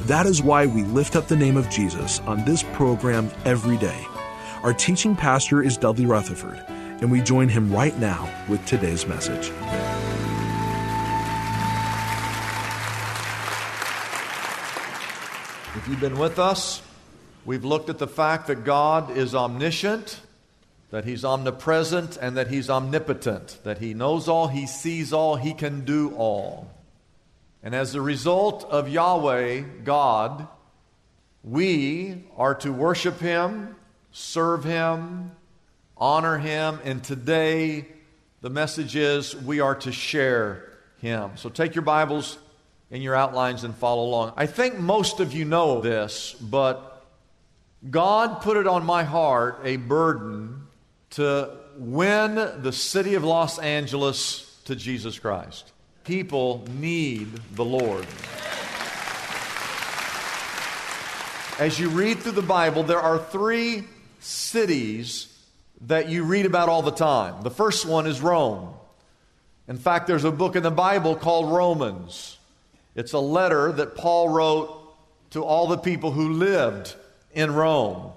That is why we lift up the name of Jesus on this program every day. Our teaching pastor is Dudley Rutherford, and we join him right now with today's message. If you've been with us, we've looked at the fact that God is omniscient, that He's omnipresent, and that He's omnipotent, that He knows all, He sees all, He can do all. And as a result of Yahweh, God, we are to worship Him, serve Him, honor Him, and today the message is we are to share Him. So take your Bibles and your outlines and follow along. I think most of you know this, but God put it on my heart a burden to win the city of Los Angeles to Jesus Christ. People need the Lord. As you read through the Bible, there are three cities that you read about all the time. The first one is Rome. In fact, there's a book in the Bible called Romans. It's a letter that Paul wrote to all the people who lived in Rome.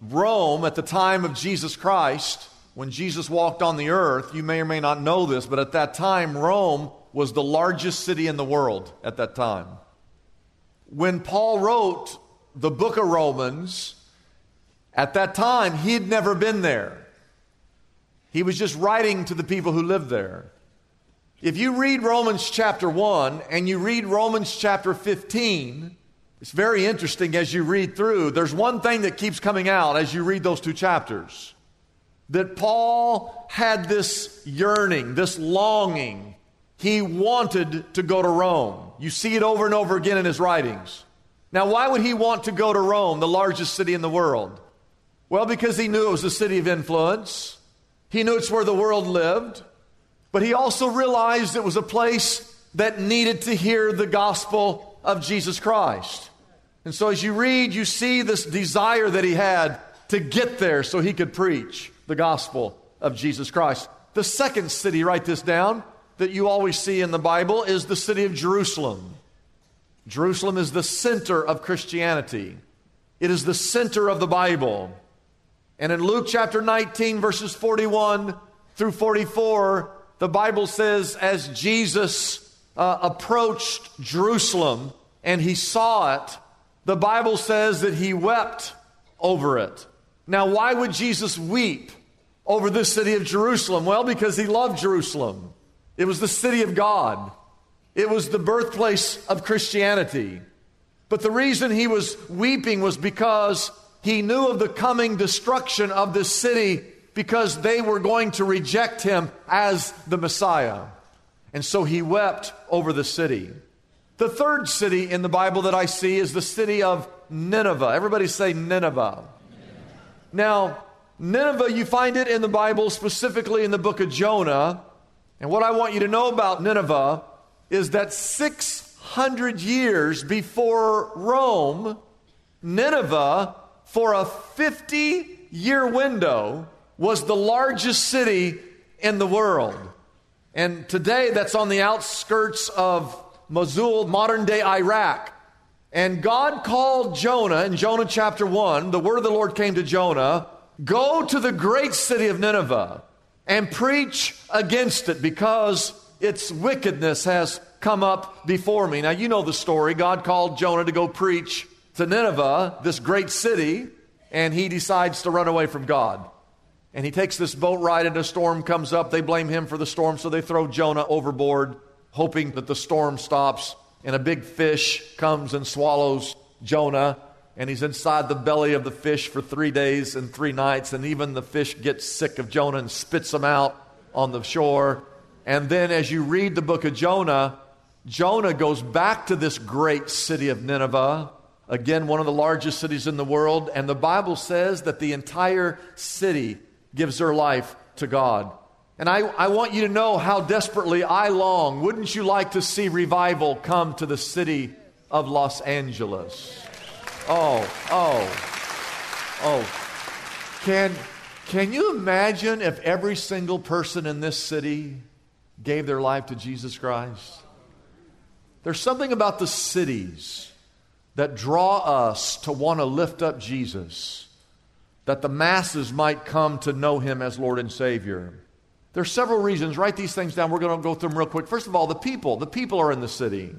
Rome, at the time of Jesus Christ, when Jesus walked on the earth, you may or may not know this, but at that time, Rome was the largest city in the world at that time. When Paul wrote the book of Romans, at that time, he had never been there. He was just writing to the people who lived there. If you read Romans chapter 1 and you read Romans chapter 15, it's very interesting as you read through. There's one thing that keeps coming out as you read those two chapters that Paul had this yearning, this longing. He wanted to go to Rome. You see it over and over again in his writings. Now, why would he want to go to Rome, the largest city in the world? Well, because he knew it was a city of influence. He knew it's where the world lived. But he also realized it was a place that needed to hear the gospel of Jesus Christ. And so as you read, you see this desire that he had to get there so he could preach the gospel of Jesus Christ. The second city, write this down, that you always see in the Bible is the city of Jerusalem. Jerusalem is the center of Christianity, it is the center of the Bible. And in Luke chapter 19, verses 41 through 44, the Bible says, as Jesus uh, approached Jerusalem and he saw it, the Bible says that he wept over it. Now, why would Jesus weep over this city of Jerusalem? Well, because he loved Jerusalem. It was the city of God, it was the birthplace of Christianity. But the reason he was weeping was because he knew of the coming destruction of this city because they were going to reject him as the Messiah. And so he wept over the city. The third city in the Bible that I see is the city of Nineveh. Everybody say Nineveh. Now, Nineveh, you find it in the Bible, specifically in the book of Jonah. And what I want you to know about Nineveh is that 600 years before Rome, Nineveh, for a 50 year window, was the largest city in the world. And today, that's on the outskirts of Mosul, modern day Iraq. And God called Jonah in Jonah chapter 1, the word of the Lord came to Jonah go to the great city of Nineveh and preach against it because its wickedness has come up before me. Now, you know the story. God called Jonah to go preach to Nineveh, this great city, and he decides to run away from God. And he takes this boat ride, and a storm comes up. They blame him for the storm, so they throw Jonah overboard, hoping that the storm stops. And a big fish comes and swallows Jonah, and he's inside the belly of the fish for three days and three nights. And even the fish gets sick of Jonah and spits him out on the shore. And then, as you read the book of Jonah, Jonah goes back to this great city of Nineveh Again, one of the largest cities in the world. And the Bible says that the entire city gives their life to God. And I, I want you to know how desperately I long. Wouldn't you like to see revival come to the city of Los Angeles? Oh, oh, oh. Can, can you imagine if every single person in this city gave their life to Jesus Christ? There's something about the cities that draw us to want to lift up Jesus, that the masses might come to know him as Lord and Savior. There's several reasons. Write these things down. We're going to go through them real quick. First of all, the people. The people are in the city.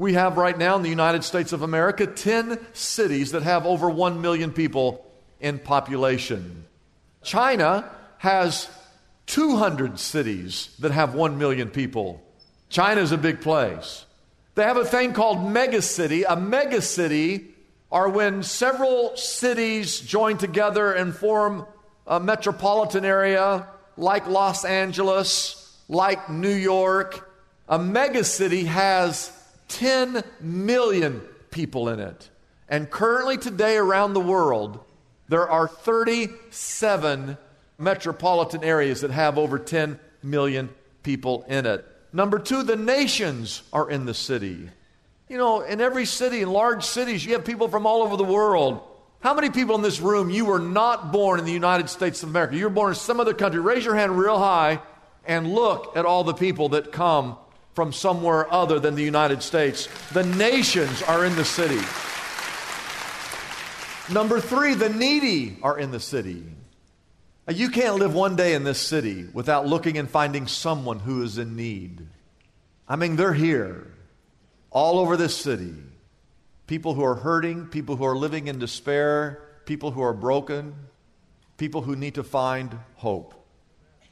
We have right now in the United States of America 10 cities that have over 1 million people in population. China has 200 cities that have 1 million people. China is a big place. They have a thing called megacity. A megacity are when several cities join together and form a metropolitan area like Los Angeles, like New York. A megacity has 10 million people in it. And currently, today, around the world, there are 37 metropolitan areas that have over 10 million people in it. Number two, the nations are in the city. You know, in every city, in large cities, you have people from all over the world. How many people in this room, you were not born in the United States of America? You were born in some other country. Raise your hand real high and look at all the people that come from somewhere other than the United States. The nations are in the city. Number three, the needy are in the city. You can't live one day in this city without looking and finding someone who is in need. I mean, they're here, all over this city. People who are hurting, people who are living in despair, people who are broken, people who need to find hope.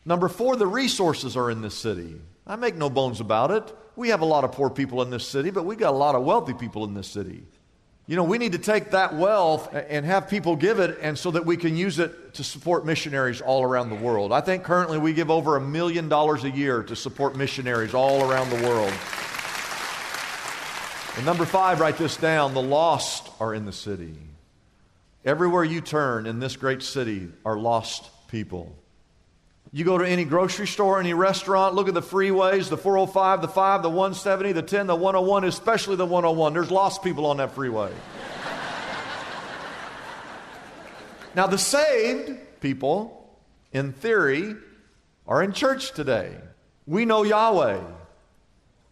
Number four, the resources are in this city. I make no bones about it. We have a lot of poor people in this city, but we got a lot of wealthy people in this city. You know, we need to take that wealth and have people give it, and so that we can use it to support missionaries all around the world. I think currently we give over a million dollars a year to support missionaries all around the world. And number five, write this down the lost are in the city. Everywhere you turn in this great city are lost people. You go to any grocery store, any restaurant, look at the freeways, the 405, the 5, the 170, the 10, the 101, especially the 101. There's lost people on that freeway. now, the saved people, in theory, are in church today. We know Yahweh.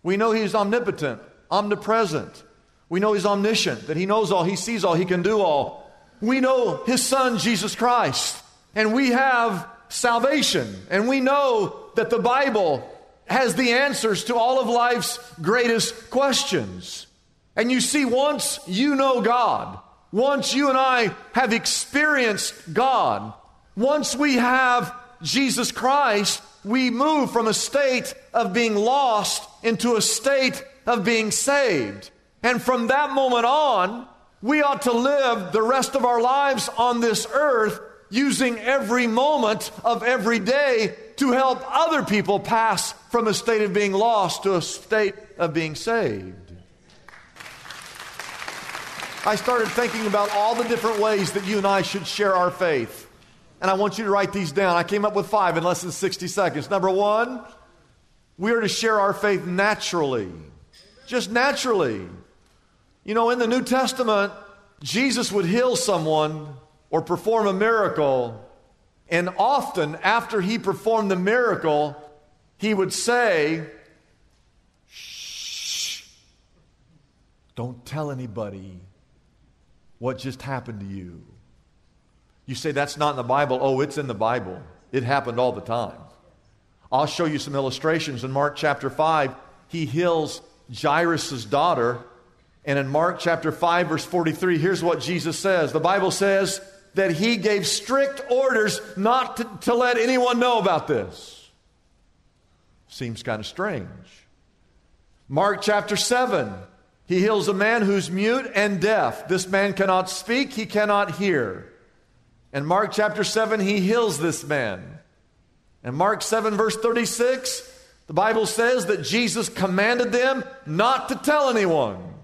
We know He's omnipotent, omnipresent. We know He's omniscient, that He knows all, He sees all, He can do all. We know His Son, Jesus Christ. And we have salvation. And we know that the Bible has the answers to all of life's greatest questions. And you see, once you know God, once you and I have experienced God, once we have Jesus Christ, we move from a state of being lost into a state of being saved. And from that moment on, we ought to live the rest of our lives on this earth using every moment of every day to help other people pass from a state of being lost to a state of being saved. I started thinking about all the different ways that you and I should share our faith. And I want you to write these down. I came up with five in less than 60 seconds. Number one, we are to share our faith naturally. Just naturally. You know, in the New Testament, Jesus would heal someone or perform a miracle. And often, after he performed the miracle, he would say, Shh, don't tell anybody what just happened to you. You say that's not in the Bible. Oh, it's in the Bible. It happened all the time. I'll show you some illustrations. In Mark chapter 5, he heals Jairus' daughter. And in Mark chapter 5, verse 43, here's what Jesus says. The Bible says that he gave strict orders not to, to let anyone know about this. Seems kind of strange. Mark chapter 7, he heals a man who's mute and deaf. This man cannot speak, he cannot hear. And Mark chapter 7, he heals this man. And Mark 7, verse 36, the Bible says that Jesus commanded them not to tell anyone.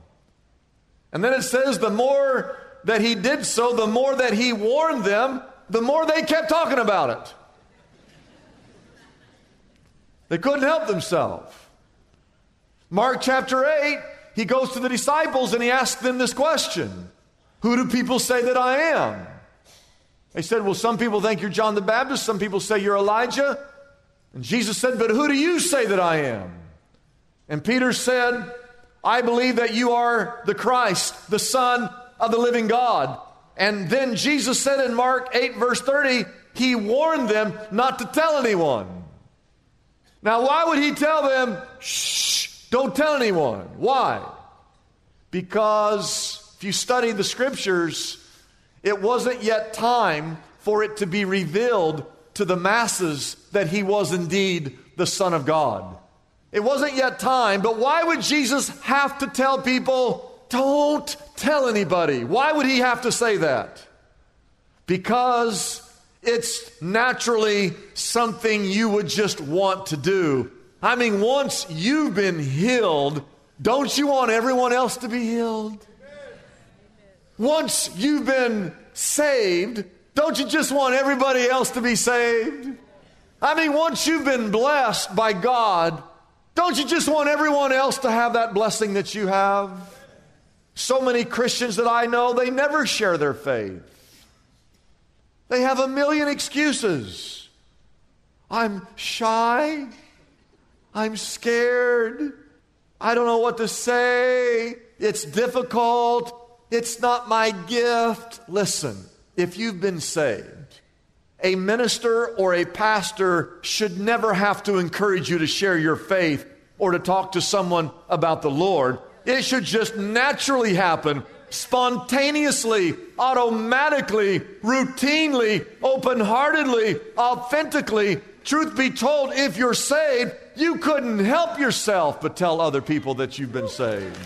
And then it says, the more that he did so, the more that he warned them, the more they kept talking about it. They couldn't help themselves. Mark chapter 8, he goes to the disciples and he asks them this question Who do people say that I am? They said, Well, some people think you're John the Baptist, some people say you're Elijah. And Jesus said, But who do you say that I am? And Peter said, I believe that you are the Christ, the Son of the living God. And then Jesus said in Mark 8, verse 30, He warned them not to tell anyone. Now, why would He tell them, shh, don't tell anyone? Why? Because if you study the scriptures, it wasn't yet time for it to be revealed to the masses that he was indeed the Son of God. It wasn't yet time, but why would Jesus have to tell people, don't tell anybody? Why would he have to say that? Because it's naturally something you would just want to do. I mean, once you've been healed, don't you want everyone else to be healed? Once you've been saved, don't you just want everybody else to be saved? I mean, once you've been blessed by God, don't you just want everyone else to have that blessing that you have? So many Christians that I know, they never share their faith. They have a million excuses. I'm shy. I'm scared. I don't know what to say. It's difficult. It's not my gift. Listen, if you've been saved, a minister or a pastor should never have to encourage you to share your faith or to talk to someone about the Lord. It should just naturally happen, spontaneously, automatically, routinely, open heartedly, authentically. Truth be told, if you're saved, you couldn't help yourself but tell other people that you've been saved.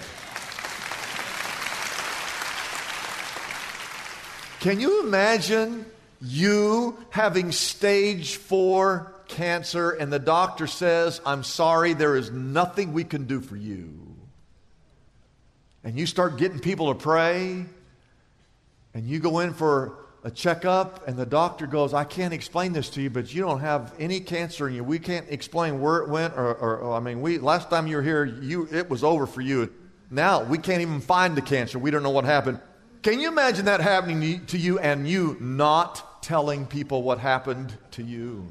Can you imagine you having stage four cancer and the doctor says, I'm sorry, there is nothing we can do for you? And you start getting people to pray, and you go in for a checkup, and the doctor goes, I can't explain this to you, but you don't have any cancer in you. We can't explain where it went, or, or, or I mean, we last time you were here, you it was over for you. Now we can't even find the cancer. We don't know what happened. Can you imagine that happening to you and you not telling people what happened to you?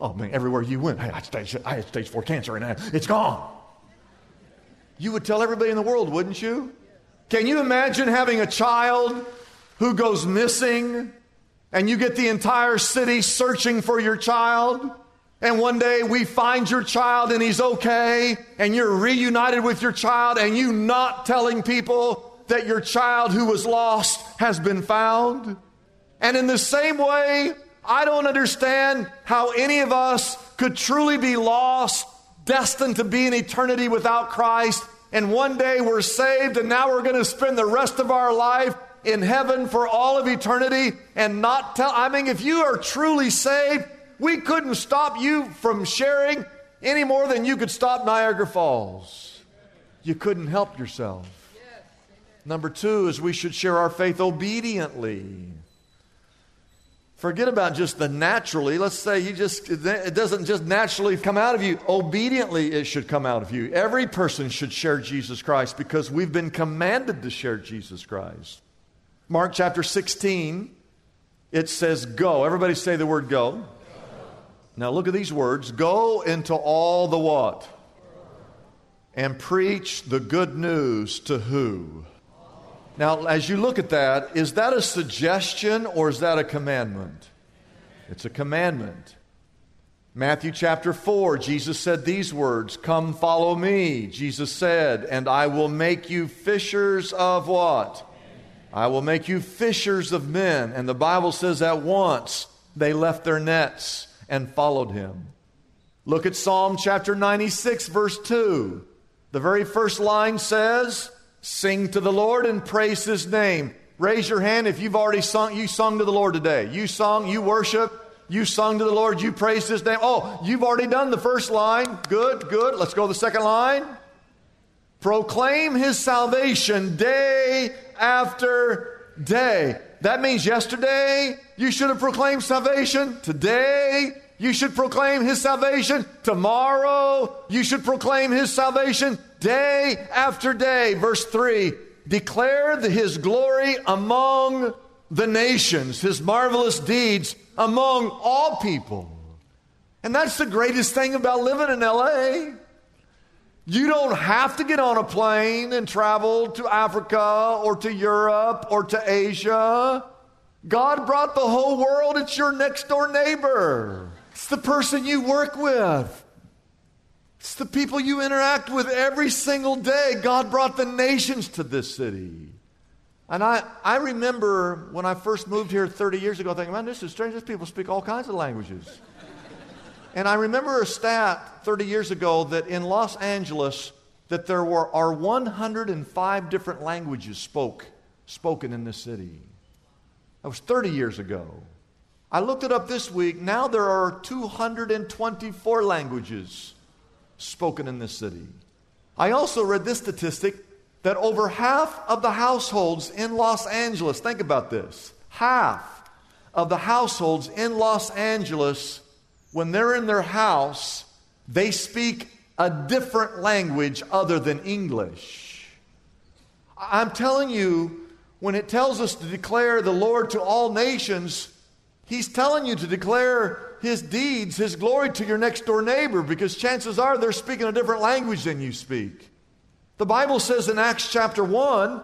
Oh man, everywhere you went, hey, I had stage, I had stage four cancer and uh, it's gone. You would tell everybody in the world, wouldn't you? Can you imagine having a child who goes missing and you get the entire city searching for your child? And one day we find your child and he's okay, and you're reunited with your child, and you not telling people that your child who was lost has been found? And in the same way, I don't understand how any of us could truly be lost, destined to be in eternity without Christ, and one day we're saved, and now we're going to spend the rest of our life in heaven for all of eternity and not tell. I mean, if you are truly saved, we couldn't stop you from sharing any more than you could stop Niagara Falls. You couldn't help yourself. Number two is we should share our faith obediently. Forget about just the naturally. Let's say you just, it doesn't just naturally come out of you. Obediently, it should come out of you. Every person should share Jesus Christ because we've been commanded to share Jesus Christ. Mark chapter 16, it says, Go. Everybody say the word go. go. Now look at these words Go into all the what? And preach the good news to who? Now, as you look at that, is that a suggestion or is that a commandment? It's a commandment. Matthew chapter 4, Jesus said these words Come follow me. Jesus said, And I will make you fishers of what? I will make you fishers of men. And the Bible says at once they left their nets and followed him. Look at Psalm chapter 96, verse 2. The very first line says, Sing to the Lord and praise his name. Raise your hand if you've already sung, you sung to the Lord today. You sung, you worship, you sung to the Lord, you praised his name. Oh, you've already done the first line. Good, good. Let's go to the second line. Proclaim his salvation day after day. That means yesterday you should have proclaimed salvation. Today you should proclaim his salvation. Tomorrow you should proclaim his salvation day after day. Verse 3 Declare his glory among the nations, his marvelous deeds among all people. And that's the greatest thing about living in LA. You don't have to get on a plane and travel to Africa or to Europe or to Asia. God brought the whole world. It's your next door neighbor. It's the person you work with. It's the people you interact with every single day. God brought the nations to this city. And I, I remember when I first moved here 30 years ago thinking, man, this is strange. These people speak all kinds of languages. and I remember a stat 30 years ago that in Los Angeles, that there were, are 105 different languages spoke, spoken in this city. That was 30 years ago. I looked it up this week. Now there are 224 languages spoken in this city. I also read this statistic that over half of the households in Los Angeles, think about this, half of the households in Los Angeles, when they're in their house, they speak a different language other than English. I'm telling you, when it tells us to declare the Lord to all nations, He's telling you to declare His deeds, His glory to your next door neighbor, because chances are they're speaking a different language than you speak. The Bible says in Acts chapter 1,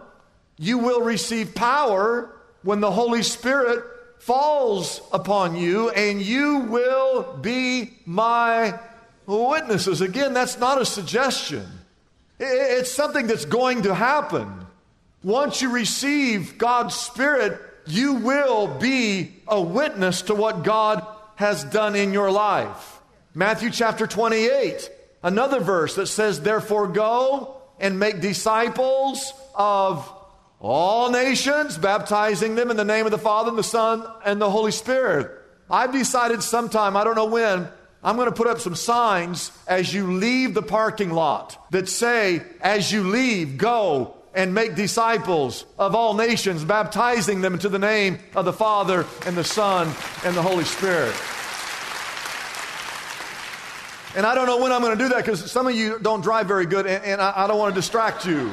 you will receive power when the Holy Spirit falls upon you, and you will be my witnesses. Again, that's not a suggestion, it's something that's going to happen. Once you receive God's Spirit, you will be a witness to what God has done in your life. Matthew chapter 28, another verse that says, Therefore, go and make disciples of all nations, baptizing them in the name of the Father, and the Son, and the Holy Spirit. I've decided sometime, I don't know when, I'm going to put up some signs as you leave the parking lot that say, as you leave, go and make disciples of all nations, baptizing them into the name of the Father, and the Son, and the Holy Spirit. And I don't know when I'm going to do that because some of you don't drive very good and, and I, I don't want to distract you.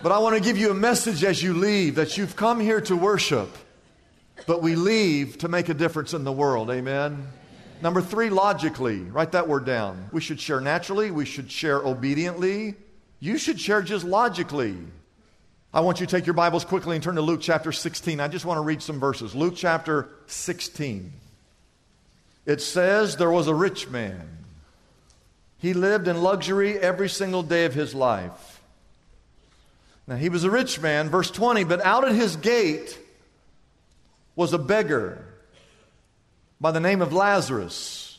But I want to give you a message as you leave that you've come here to worship, but we leave to make a difference in the world. Amen. Number three, logically, write that word down. We should share naturally, we should share obediently, you should share just logically. I want you to take your Bibles quickly and turn to Luke chapter 16. I just want to read some verses. Luke chapter 16. It says there was a rich man. He lived in luxury every single day of his life. Now, he was a rich man, verse 20, but out at his gate was a beggar by the name of Lazarus.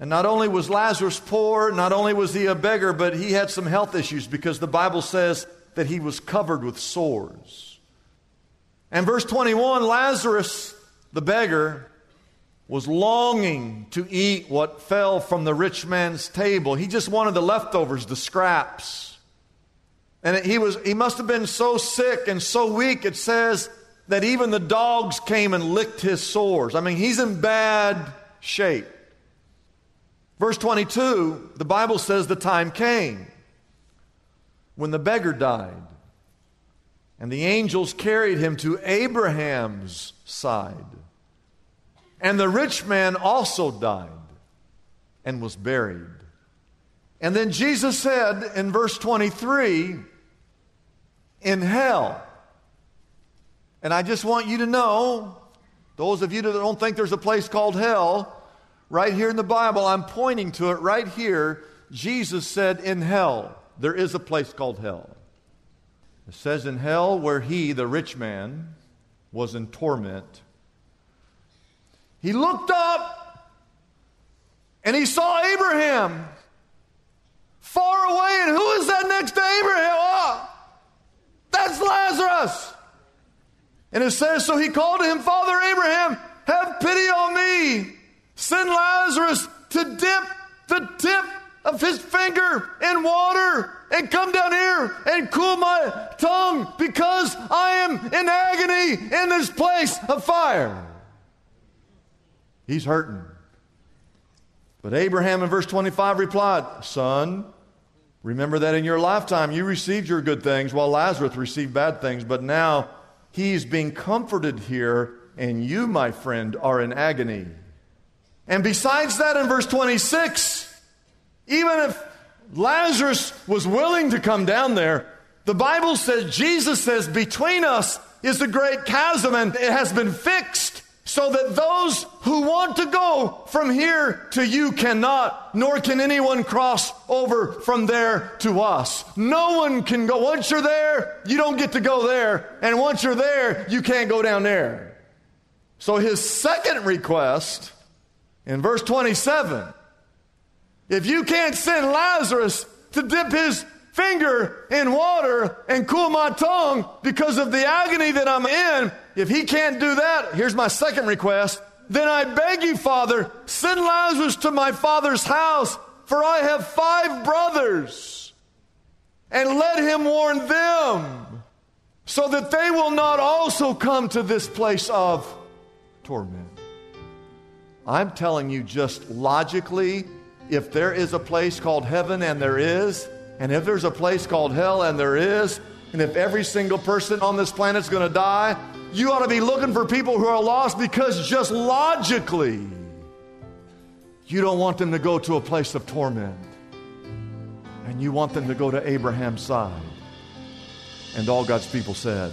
And not only was Lazarus poor, not only was he a beggar, but he had some health issues because the Bible says that he was covered with sores. And verse 21 Lazarus, the beggar, was longing to eat what fell from the rich man's table. He just wanted the leftovers, the scraps. And he, was, he must have been so sick and so weak, it says that even the dogs came and licked his sores. I mean, he's in bad shape. Verse 22, the Bible says the time came when the beggar died, and the angels carried him to Abraham's side. And the rich man also died and was buried. And then Jesus said in verse 23 in hell, and I just want you to know, those of you that don't think there's a place called hell, right here in the Bible, I'm pointing to it right here. Jesus said, In hell, there is a place called hell. It says, In hell, where he, the rich man, was in torment, he looked up and he saw Abraham far away. And who is that next to Abraham? Oh, that's Lazarus. And it says, So he called to him, Father Abraham, have pity on me. Send Lazarus to dip the tip of his finger in water and come down here and cool my tongue because I am in agony in this place of fire. He's hurting. But Abraham in verse 25 replied, Son, remember that in your lifetime you received your good things while Lazarus received bad things, but now he's being comforted here, and you, my friend, are in agony. And besides that, in verse 26, even if Lazarus was willing to come down there, the Bible says, Jesus says, between us is the great chasm, and it has been fixed so that those who want to go from here to you cannot, nor can anyone cross over from there to us. No one can go. Once you're there, you don't get to go there. And once you're there, you can't go down there. So his second request in verse 27 if you can't send Lazarus to dip his finger in water and cool my tongue because of the agony that I'm in, if he can't do that, here's my second request. Then I beg you, Father, send Lazarus to my father's house, for I have five brothers, and let him warn them, so that they will not also come to this place of torment. I'm telling you just logically, if there is a place called heaven, and there is, and if there's a place called hell, and there is, and if every single person on this planet is going to die, you ought to be looking for people who are lost because just logically, you don't want them to go to a place of torment. And you want them to go to Abraham's side. And all God's people said,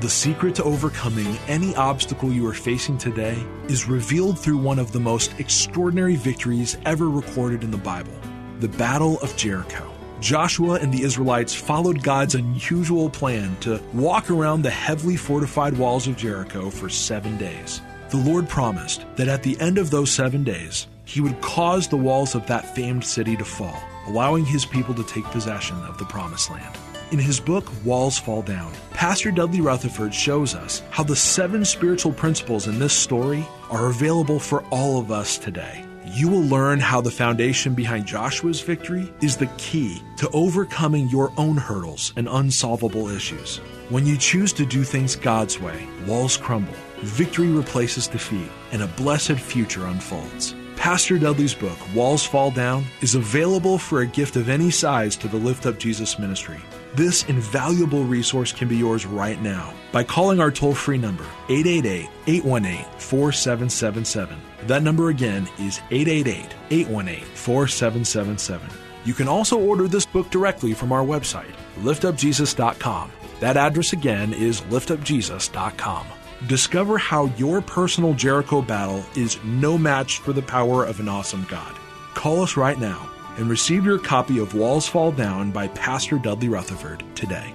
The secret to overcoming any obstacle you are facing today is revealed through one of the most extraordinary victories ever recorded in the Bible the Battle of Jericho. Joshua and the Israelites followed God's unusual plan to walk around the heavily fortified walls of Jericho for seven days. The Lord promised that at the end of those seven days, He would cause the walls of that famed city to fall, allowing His people to take possession of the Promised Land. In his book, Walls Fall Down, Pastor Dudley Rutherford shows us how the seven spiritual principles in this story are available for all of us today you will learn how the foundation behind Joshua's victory is the key to overcoming your own hurdles and unsolvable issues. When you choose to do things God's way, walls crumble, victory replaces defeat, and a blessed future unfolds. Pastor Dudley's book, Walls Fall Down, is available for a gift of any size to the Lift Up Jesus ministry. This invaluable resource can be yours right now by calling our toll free number, 888 818 4777. That number again is 888 818 4777. You can also order this book directly from our website, liftupjesus.com. That address again is liftupjesus.com. Discover how your personal Jericho battle is no match for the power of an awesome God. Call us right now and receive your copy of Walls Fall Down by Pastor Dudley Rutherford today.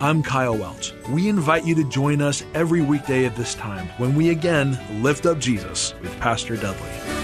I'm Kyle Welch. We invite you to join us every weekday at this time when we again lift up Jesus with Pastor Dudley.